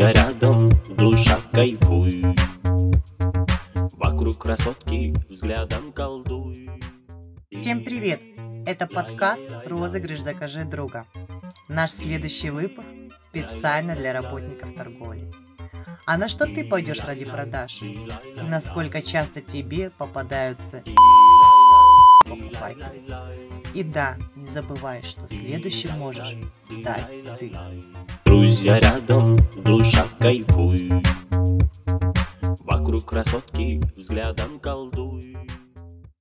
Друзья рядом, душа кайфуй. Вокруг красотки взглядом колдуй. Всем привет! Это подкаст «Розыгрыш Закажи друга». Наш следующий выпуск специально для работников торговли. А на что ты пойдешь ради продаж? И насколько часто тебе попадаются покупатели? И да, не забывай, что следующим можешь стать ты. Друзья рядом, душа кайфуй. Вокруг красотки взглядом колдуй.